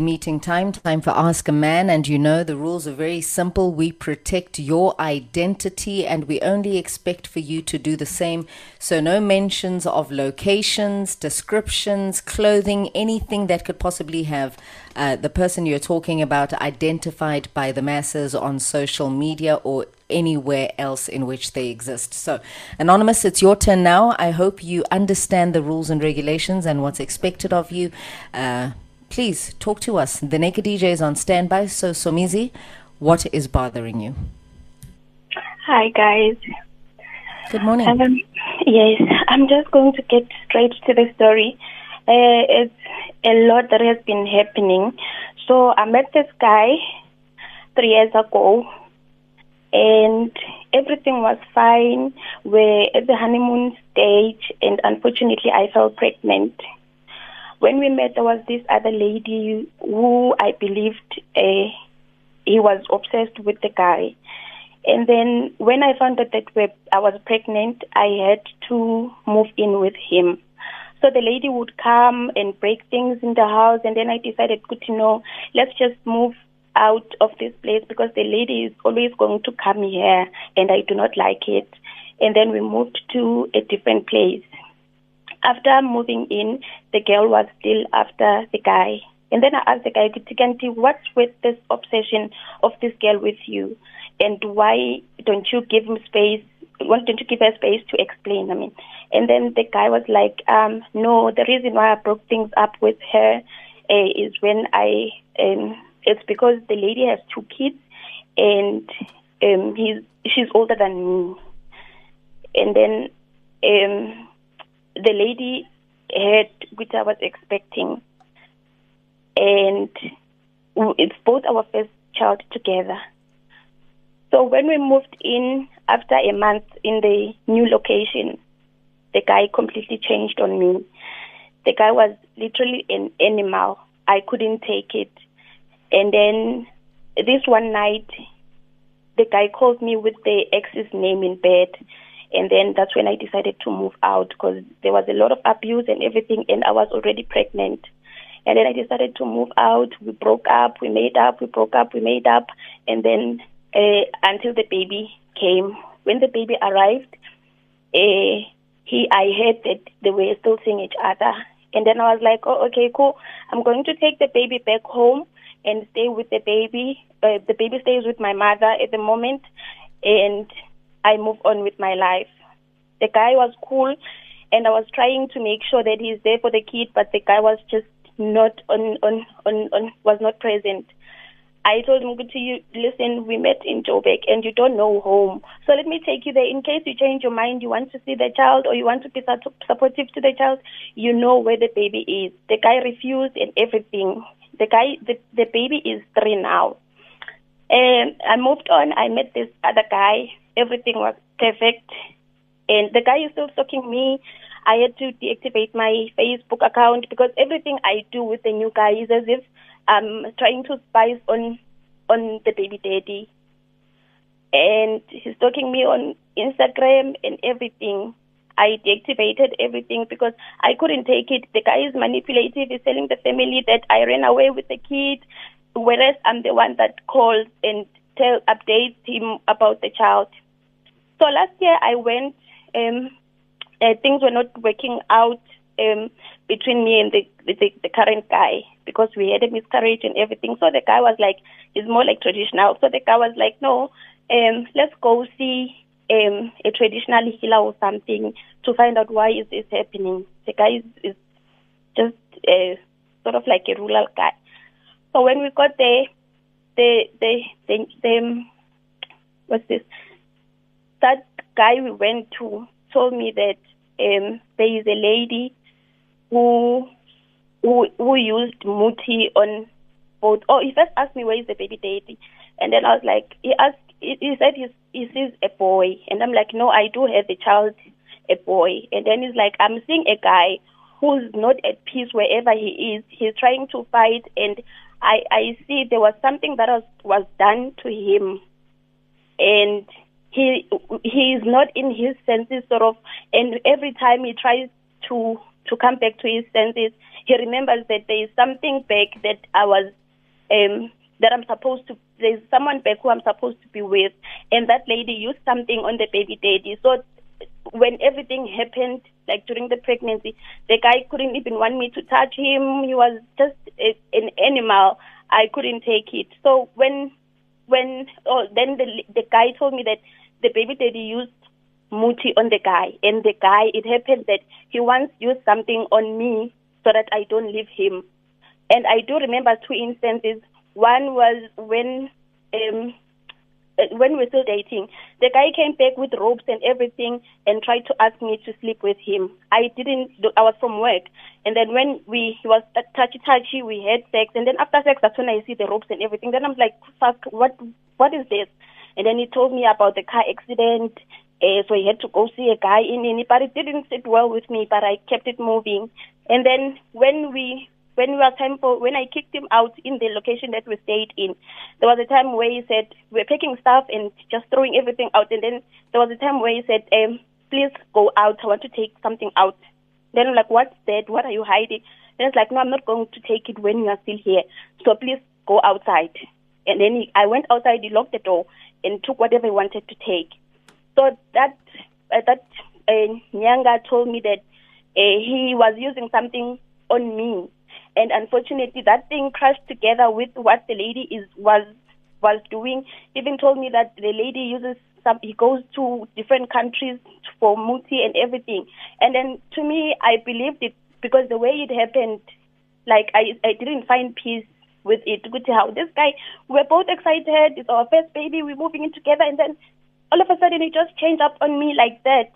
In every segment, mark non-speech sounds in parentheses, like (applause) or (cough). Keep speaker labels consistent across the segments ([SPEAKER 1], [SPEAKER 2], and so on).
[SPEAKER 1] meeting time, time for Ask a Man, and you know the rules are very simple. We protect your identity and we only expect for you to do the same. So, no mentions of locations, descriptions, clothing, anything that could possibly have uh, the person you're talking about identified by the masses on social media or anywhere else in which they exist. So, Anonymous, it's your turn now. I hope you understand the rules and regulations and what's expected of you. Uh, please talk to us. The Naked DJ is on standby. So, Somizi, what is bothering you?
[SPEAKER 2] Hi, guys.
[SPEAKER 1] Good morning.
[SPEAKER 2] Um, yes, I'm just going to get straight to the story. Uh, it's a lot that has been happening. So, I met this guy three years ago, and everything was fine. We're at the honeymoon stage, and unfortunately, I fell pregnant when we met, there was this other lady who I believed uh, he was obsessed with the guy. And then when I found out that I was pregnant, I had to move in with him. So the lady would come and break things in the house, and then I decided, good to know, let's just move out of this place because the lady is always going to come here, and I do not like it. And then we moved to a different place. After moving in, the girl was still after the guy. And then I asked the guy, Tikanti, what's with this obsession of this girl with you? And why don't you give him space? Why don't you give her space to explain? I mean, and then the guy was like, um, no, the reason why I broke things up with her uh, is when I, um, it's because the lady has two kids and um, he's, she's older than me. And then um, the lady had which I was expecting, and it's both our first child together. So when we moved in after a month in the new location, the guy completely changed on me. The guy was literally an animal. I couldn't take it. And then this one night, the guy called me with the ex's name in bed and then that's when I decided to move out because there was a lot of abuse and everything, and I was already pregnant. And then I decided to move out. We broke up, we made up, we broke up, we made up, and then uh, until the baby came. When the baby arrived, uh, he I heard that they were still seeing each other, and then I was like, oh, okay, cool. I'm going to take the baby back home and stay with the baby. Uh, the baby stays with my mother at the moment, and I move on with my life. The guy was cool, and I was trying to make sure that he's there for the kid, but the guy was just not on on on, on was not present. I told him, to you, listen, we met in Joburg and you don't know home. So let me take you there. In case you change your mind, you want to see the child or you want to be supportive to the child, you know where the baby is. The guy refused and everything. The guy, the, the baby is three now. And I moved on. I met this other guy everything was perfect. And the guy is still stalking me. I had to deactivate my Facebook account because everything I do with the new guy is as if I'm trying to spice on on the baby daddy. And he's stalking me on Instagram and everything. I deactivated everything because I couldn't take it. The guy is manipulative. He's telling the family that I ran away with the kid, whereas I'm the one that calls and tell updates him about the child. So last year I went. Um, uh, things were not working out um, between me and the, the the current guy because we had a miscarriage and everything. So the guy was like, he's more like traditional. So the guy was like, no, um, let's go see um, a traditional healer or something to find out why is this happening. The guy is, is just uh, sort of like a rural guy. So when we got there, the the the, the what's this? That guy we went to told me that um, there is a lady who who who used muti on both. Oh, he first asked me where is the baby daddy, and then I was like, he asked, he said he, he sees a boy, and I'm like, no, I do have a child, a boy, and then he's like, I'm seeing a guy who's not at peace wherever he is. He's trying to fight, and I I see there was something that was was done to him, and he he is not in his senses sort of and every time he tries to to come back to his senses he remembers that there is something back that I was um, that I'm supposed to. There's someone back who I'm supposed to be with, and that lady used something on the baby daddy. So when everything happened, like during the pregnancy, the guy couldn't even want me to touch him. He was just a, an animal. I couldn't take it. So when when oh, then the the guy told me that the baby daddy used muti on the guy, and the guy it happened that he once used something on me so that I don't leave him. And I do remember two instances. One was when um, uh, when we were still dating, the guy came back with ropes and everything and tried to ask me to sleep with him. I didn't. I was from work, and then when we he was touchy touchy, we had sex, and then after sex, that's when I see the ropes and everything. Then I'm like, fuck, what what is this? And then he told me about the car accident. Uh, so he had to go see a guy in it, but it didn't sit well with me. But I kept it moving. And then when we when we were time for when I kicked him out in the location that we stayed in, there was a time where he said we are packing stuff and just throwing everything out, and then there was a time where he said, um, "Please go out. I want to take something out." Then I'm like, "What's that? What are you hiding?" And it's like, "No, I'm not going to take it when you are still here. So please go outside." And then he, I went outside. He locked the door and took whatever he wanted to take. So that uh, that uh, Nyanga told me that uh, he was using something on me. And unfortunately that thing crashed together with what the lady is was was doing. He even told me that the lady uses some he goes to different countries for muti and everything. And then to me i believed it because the way it happened like i i didn't find peace with it good how this guy we're both excited it's our first baby we're moving in together and then all of a sudden he just changed up on me like that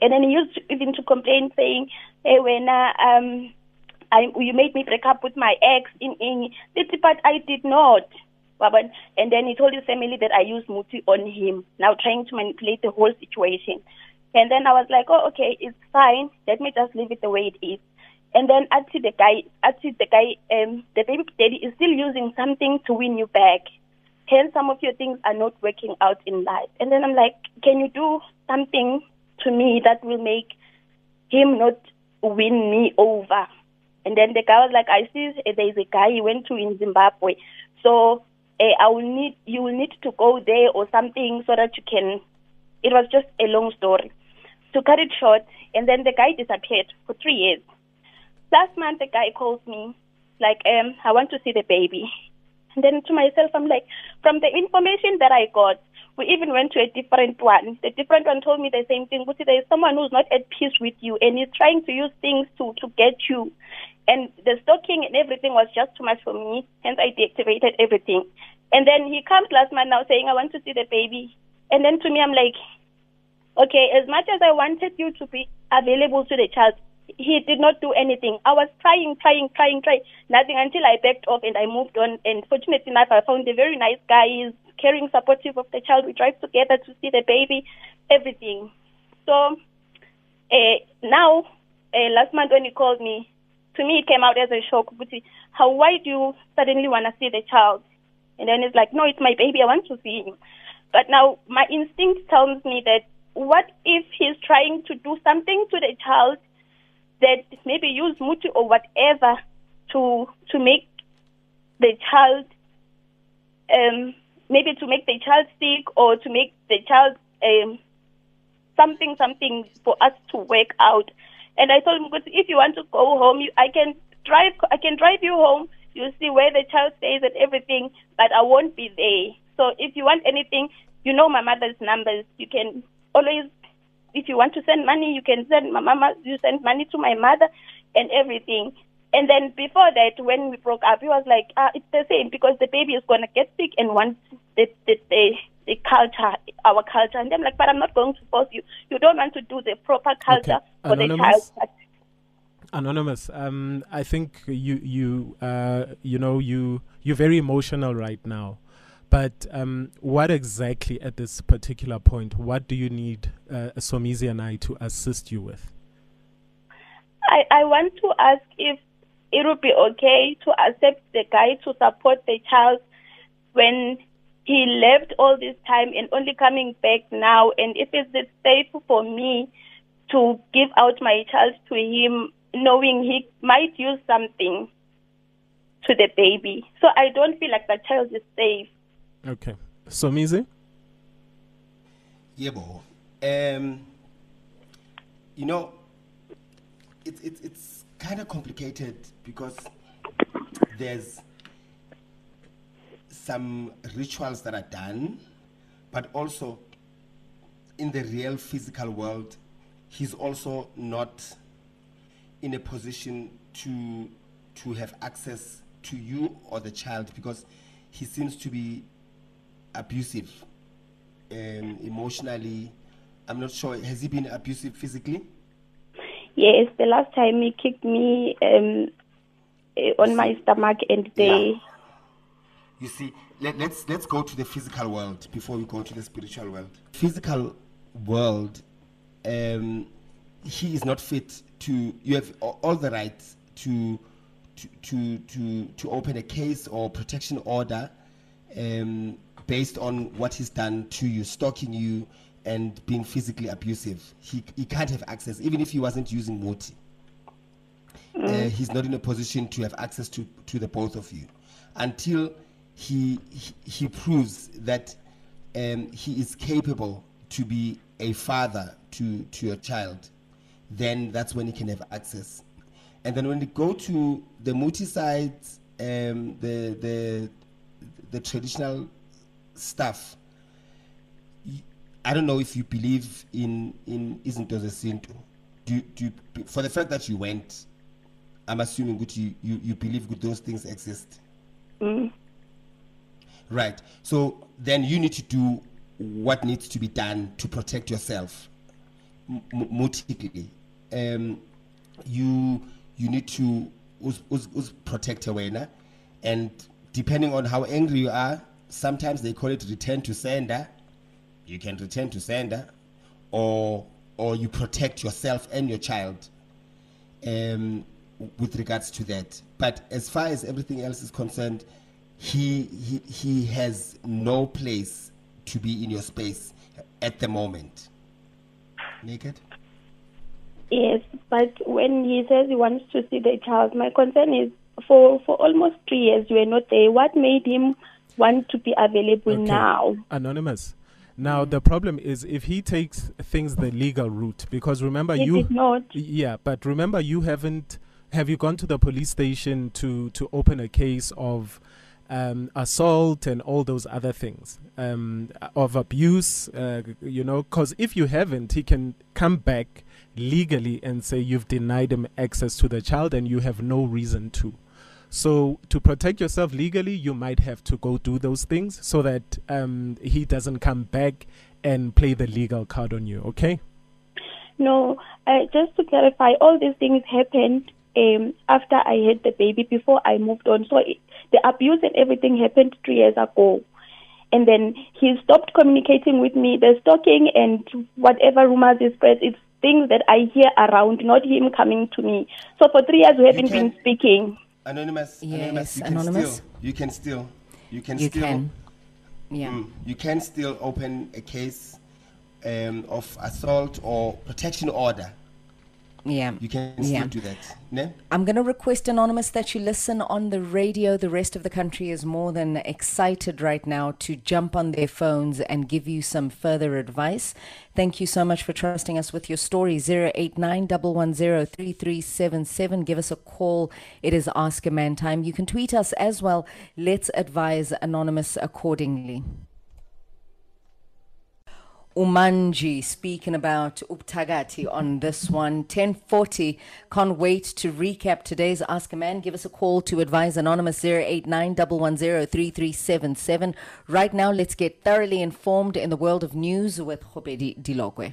[SPEAKER 2] and then he used to, even to complain saying hey when uh, um I, you made me break up with my ex in in but I did not. And then he told his family that I used muti on him, now trying to manipulate the whole situation. And then I was like, oh, okay, it's fine. Let me just leave it the way it is. And then actually the guy, actually the guy, um, the baby daddy is still using something to win you back. Hence, some of your things are not working out in life. And then I'm like, can you do something to me that will make him not win me over? And then the guy was like, I see there's a guy he went to in Zimbabwe. So uh, I will need, you will need to go there or something so that you can. It was just a long story. To cut it short, and then the guy disappeared for three years. Last month, the guy calls me, like, um, I want to see the baby. And then to myself, I'm like, from the information that I got, we even went to a different one. The different one told me the same thing. But there is someone who's not at peace with you and he's trying to use things to, to get you. And the stalking and everything was just too much for me. Hence, I deactivated everything. And then he comes last month now saying, I want to see the baby. And then to me, I'm like, okay, as much as I wanted you to be available to the child, he did not do anything. I was trying, trying, trying, trying, nothing until I backed off and I moved on. And fortunately enough, I found a very nice guy. He's caring, supportive of the child. We drive together to see the baby, everything. So uh, now, uh, last month when he called me, to me it came out as a shock. But how why do you suddenly want to see the child? And then it's like, no, it's my baby. I want to see him. But now my instinct tells me that what if he's trying to do something to the child that maybe use muti or whatever to to make the child um, maybe to make the child sick or to make the child um, something something for us to work out. And I told him, if you want to go home, you, I can drive. I can drive you home. You see where the child stays and everything, but I won't be there. So if you want anything, you know my mother's numbers. You can always, if you want to send money, you can send my mama. You send money to my mother and everything. And then before that, when we broke up, he was like, ah, it's the same because the baby is going to get sick and want the, the, the, the culture, our culture. And I'm like, but I'm not going to force you. You don't want to do the proper culture okay. for Anonymous. the child.
[SPEAKER 3] Anonymous, um, I think you you uh, you know you you're very emotional right now, but um, what exactly at this particular point? What do you need uh, Somizi and I to assist you with?
[SPEAKER 2] I, I want to ask if it would be okay to accept the guy to support the child when he left all this time and only coming back now and if it's safe for me to give out my child to him knowing he might use something to the baby. So I don't feel like the child is safe.
[SPEAKER 3] Okay. Somizi?
[SPEAKER 4] Yeah, um, you know, it's it, it's kind of complicated because there's some rituals that are done, but also in the real physical world, he's also not in a position to to have access to you or the child because he seems to be abusive um, emotionally. I'm not sure. Has he been abusive physically?
[SPEAKER 2] Yes, the last time he kicked me um, eh, on my stomach and they.
[SPEAKER 4] Yeah. You see, let, let's let's go to the physical world before we go to the spiritual world. Physical world, um, he is not fit to. You have all the rights to to to to, to open a case or protection order um, based on what he's done to you, stalking you and being physically abusive. He, he can't have access, even if he wasn't using Muti. Uh, mm. he's not in a position to have access to, to the both of you until he, he, he proves that um, he is capable to be a father to, to your child. Then that's when he can have access. And then when you go to the Muti side, um, the, the, the traditional stuff, I don't know if you believe in in izinto zesintu. Do, do for the fact that you went, I'm assuming that you, you, you believe that those things exist.
[SPEAKER 2] Mm.
[SPEAKER 4] Right. So then you need to do what needs to be done to protect yourself. Multiply. Um, you you need to us, us, us protect and depending on how angry you are, sometimes they call it return to sender. You can return to sender, or or you protect yourself and your child. Um, with regards to that, but as far as everything else is concerned, he he he has no place to be in your space at the moment. Naked.
[SPEAKER 2] Yes, but when he says he wants to see the child, my concern is for for almost three years you were not there. What made him want to be available okay. now?
[SPEAKER 3] Anonymous. Now the problem is if he takes things the legal route, because remember
[SPEAKER 2] he
[SPEAKER 3] you
[SPEAKER 2] did not.
[SPEAKER 3] Yeah, but remember you haven't. Have you gone to the police station to to open a case of? Um, assault and all those other things um, of abuse, uh, you know, because if you haven't, he can come back legally and say you've denied him access to the child and you have no reason to. So, to protect yourself legally, you might have to go do those things so that um, he doesn't come back and play the legal card on you, okay?
[SPEAKER 2] No, uh, just to clarify, all these things happened um, after I had the baby, before I moved on. So, it, the abuse and everything happened three years ago. And then he stopped communicating with me. The stalking and whatever rumors is spread, it's things that I hear around, not him coming to me. So for three years, we haven't been speaking.
[SPEAKER 4] Anonymous.
[SPEAKER 1] Yes,
[SPEAKER 4] anonymous. You
[SPEAKER 1] anonymous.
[SPEAKER 4] Can still, you can still. You can
[SPEAKER 1] you
[SPEAKER 4] still.
[SPEAKER 1] Can. Yeah.
[SPEAKER 4] Mm, you can still open a case um, of assault or protection order
[SPEAKER 1] yeah.
[SPEAKER 4] You can still yeah. do that.
[SPEAKER 1] I'm going to request, Anonymous, that you listen on the radio. The rest of the country is more than excited right now to jump on their phones and give you some further advice. Thank you so much for trusting us with your story. 089 Give us a call. It is Ask a Man time. You can tweet us as well. Let's advise Anonymous accordingly. Umanji speaking about Uptagati on this one. 1040. Can't wait to recap today's Ask a Man. Give us a call to advise anonymous 089 Right now, let's get thoroughly informed in the world of news with Khobedi Dilokwe.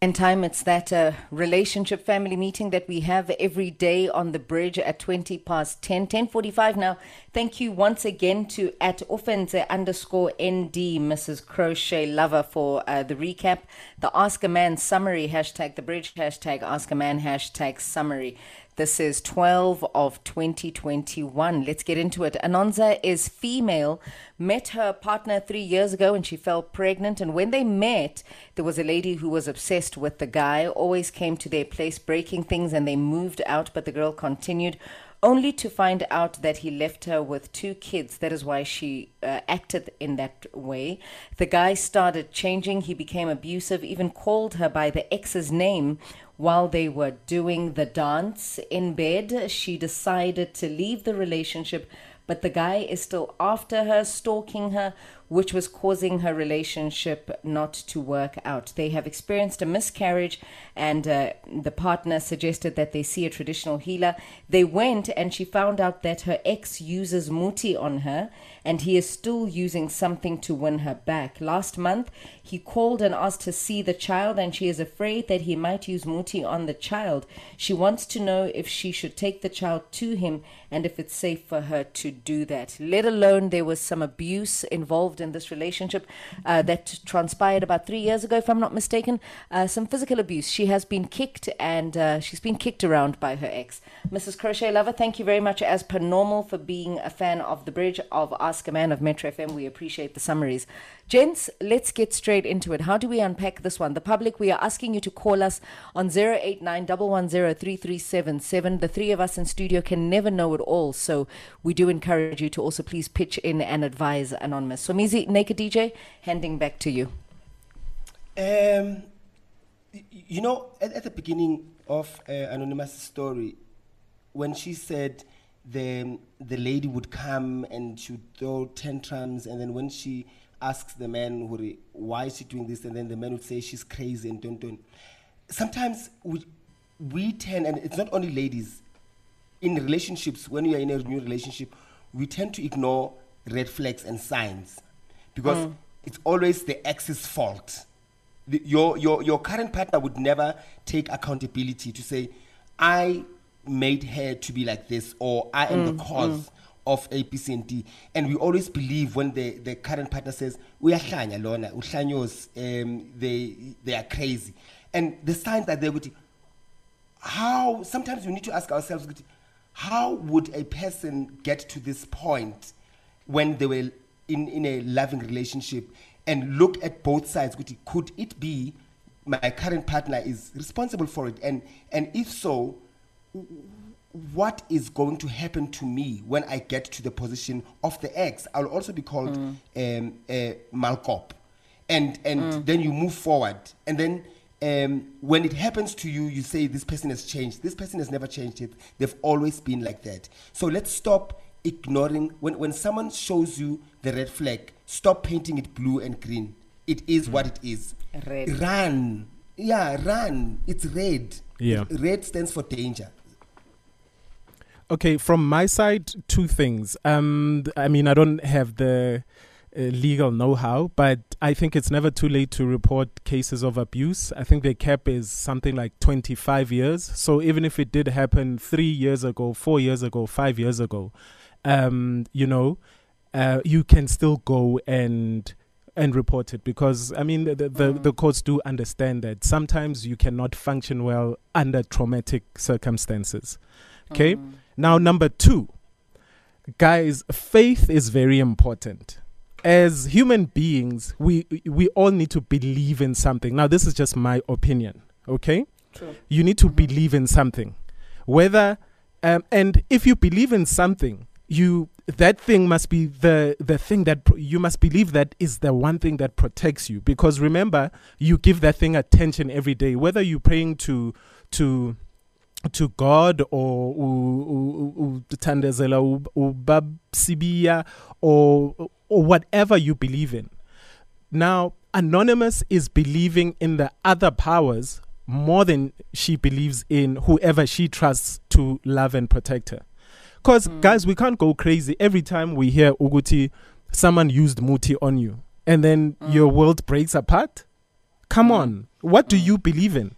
[SPEAKER 1] And time, it's that uh, relationship family meeting that we have every day on the bridge at 20 past 10, 10.45 now. Thank you once again to at offense underscore ND, Mrs. Crochet Lover for uh, the recap. The Ask a Man summary, hashtag the bridge, hashtag Ask a Man, hashtag summary. This is 12 of 2021. Let's get into it. Anonza is female, met her partner three years ago and she fell pregnant. And when they met, there was a lady who was obsessed with the guy, always came to their place breaking things, and they moved out, but the girl continued only to find out that he left her with two kids. That is why she uh, acted in that way. The guy started changing. He became abusive, even called her by the ex's name while they were doing the dance in bed. She decided to leave the relationship, but the guy is still after her, stalking her, which was causing her relationship not to work out. They have experienced a miscarriage, and uh, the partner suggested that they see a traditional healer. They went, and she found out that her ex uses muti on her, and he is still using something to win her back. Last month, he called and asked to see the child, and she is afraid that he might use muti on the child. She wants to know if she should take the child to him and if it's safe for her to do that. Let alone there was some abuse involved in this relationship uh, that transpired about three years ago, if I'm not mistaken. Uh, some physical abuse. She has been kicked and uh, she's been kicked around by her ex. Mrs. Crochet Lover, thank you very much, as per normal, for being a fan of The Bridge of Ask a Man of Metro FM. We appreciate the summaries. Gents, let's get straight into it. How do we unpack this one? The public, we are asking you to call us on 089 The three of us in studio can never know it all, so we do encourage you to also please pitch in and advise Anonymous. Somizi, Naked DJ, handing back to you.
[SPEAKER 4] Um, you know, at, at the beginning of uh, Anonymous' story, when she said the the lady would come and she would throw tantrums, and then when she asks the man why is she doing this, and then the man would say she's crazy and don't don't. Sometimes we we tend, and it's not only ladies, in relationships when you are in a new relationship, we tend to ignore red flags and signs because mm. it's always the ex's fault. The, your your your current partner would never take accountability to say, I made her to be like this, or I am mm. the cause. Mm of A, B, C, and D. And we always believe when the, the current partner says, we are lona, um, they, they are crazy. And the signs that they would, how, sometimes we need to ask ourselves, how would a person get to this point when they were in, in a loving relationship and look at both sides? Could it be my current partner is responsible for it? And, and if so, what is going to happen to me when I get to the position of the ex? I'll also be called mm. um, uh, Malkop. And, and mm. then you move forward. And then um, when it happens to you, you say, This person has changed. This person has never changed it. They've always been like that. So let's stop ignoring. When, when someone shows you the red flag, stop painting it blue and green. It is mm. what it is.
[SPEAKER 1] Red.
[SPEAKER 4] Run. Yeah, run. It's red.
[SPEAKER 3] Yeah.
[SPEAKER 4] Red stands for danger.
[SPEAKER 3] Okay, from my side, two things. Um, I mean, I don't have the uh, legal know-how, but I think it's never too late to report cases of abuse. I think the cap is something like 25 years. So even if it did happen three years ago, four years ago, five years ago, um, you know, uh, you can still go and and report it because I mean the the, mm. the, courts do understand that sometimes you cannot function well under traumatic circumstances. Okay. Mm. Now, number two, guys, faith is very important. As human beings, we we all need to believe in something. Now, this is just my opinion. Okay.
[SPEAKER 1] True.
[SPEAKER 3] You need to believe in something, whether um, and if you believe in something, you that thing must be the the thing that you must believe that is the one thing that protects you because remember you give that thing attention every day whether you're praying to to to God or uthandazela ubabsibiya or or whatever you believe in. Now, Anonymous is believing in the other powers more than she believes in whoever she trusts to love and protect her. Because, mm. guys, we can't go crazy every time we hear Uguti, someone used Muti on you, and then mm. your world breaks apart. Come mm. on, what do hmm. you believe in?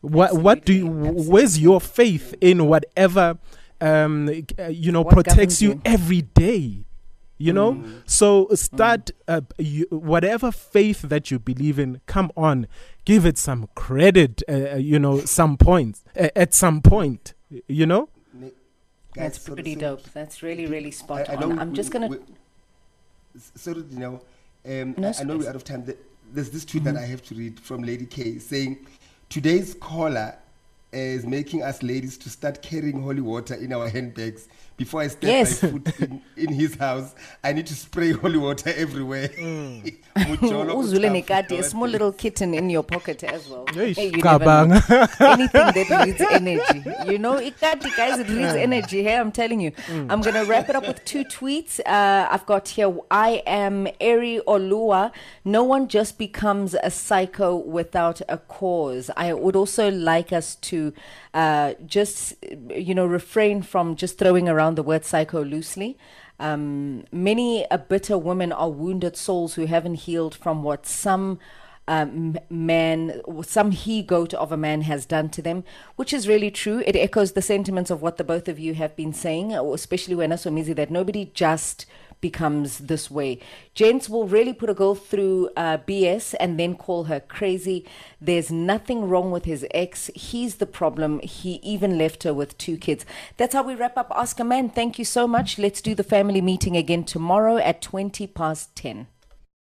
[SPEAKER 3] What what do you, where's your faith in whatever um you know what protects you, you every day? You know, mm. so start mm. uh, you, whatever faith that you believe in. Come on, give it some credit. Uh, uh you know, some points uh, at some point. You know?
[SPEAKER 4] Ne-
[SPEAKER 1] That's pretty
[SPEAKER 4] sorry.
[SPEAKER 1] dope. That's really, really spot
[SPEAKER 4] I, I know
[SPEAKER 1] on. I'm
[SPEAKER 4] we-
[SPEAKER 1] just gonna.
[SPEAKER 4] we- s- Sorry, you know, um,
[SPEAKER 1] No
[SPEAKER 4] I, I know we're out of time. There's this tweet that I have to read from Lady K saying, "Today's caller is making us ladies to start carrying holy water in our handbags. Before I step
[SPEAKER 1] Yes.
[SPEAKER 4] my foot in, in his house, I need to spray holy water everywhere." Mm. (laughs) Mujolo (laughs)
[SPEAKER 1] Uzule
[SPEAKER 4] utafu
[SPEAKER 1] nekati, a small little kitten in your pocket as well.
[SPEAKER 3] Eish,
[SPEAKER 1] Hey, you know. (laughs) Anything that reads energy. You know, ikati, guys, it reads mm. energy. Hey, I'm telling you. Mm. I'm going to wrap it up with two tweets. Uh, I've got here, I am Eri Olua. No one just becomes a psycho without a cause. I would also like us to uh, just, you know, refrain from just throwing around the word psycho loosely. Um, many a bitter woman are wounded souls who haven't healed from what some um, man, some he goat of a man has done to them, which is really true. It echoes the sentiments of what the both of you have been saying, especially when Asomizi, that nobody just becomes this way. Gents will really put a girl through uh, BS and then call her crazy. There's nothing wrong with his ex. He's the problem. He even left her with two kids. That's how we wrap up Ask a Man. Thank you so much. Let's do the family meeting again tomorrow at 20 past 10.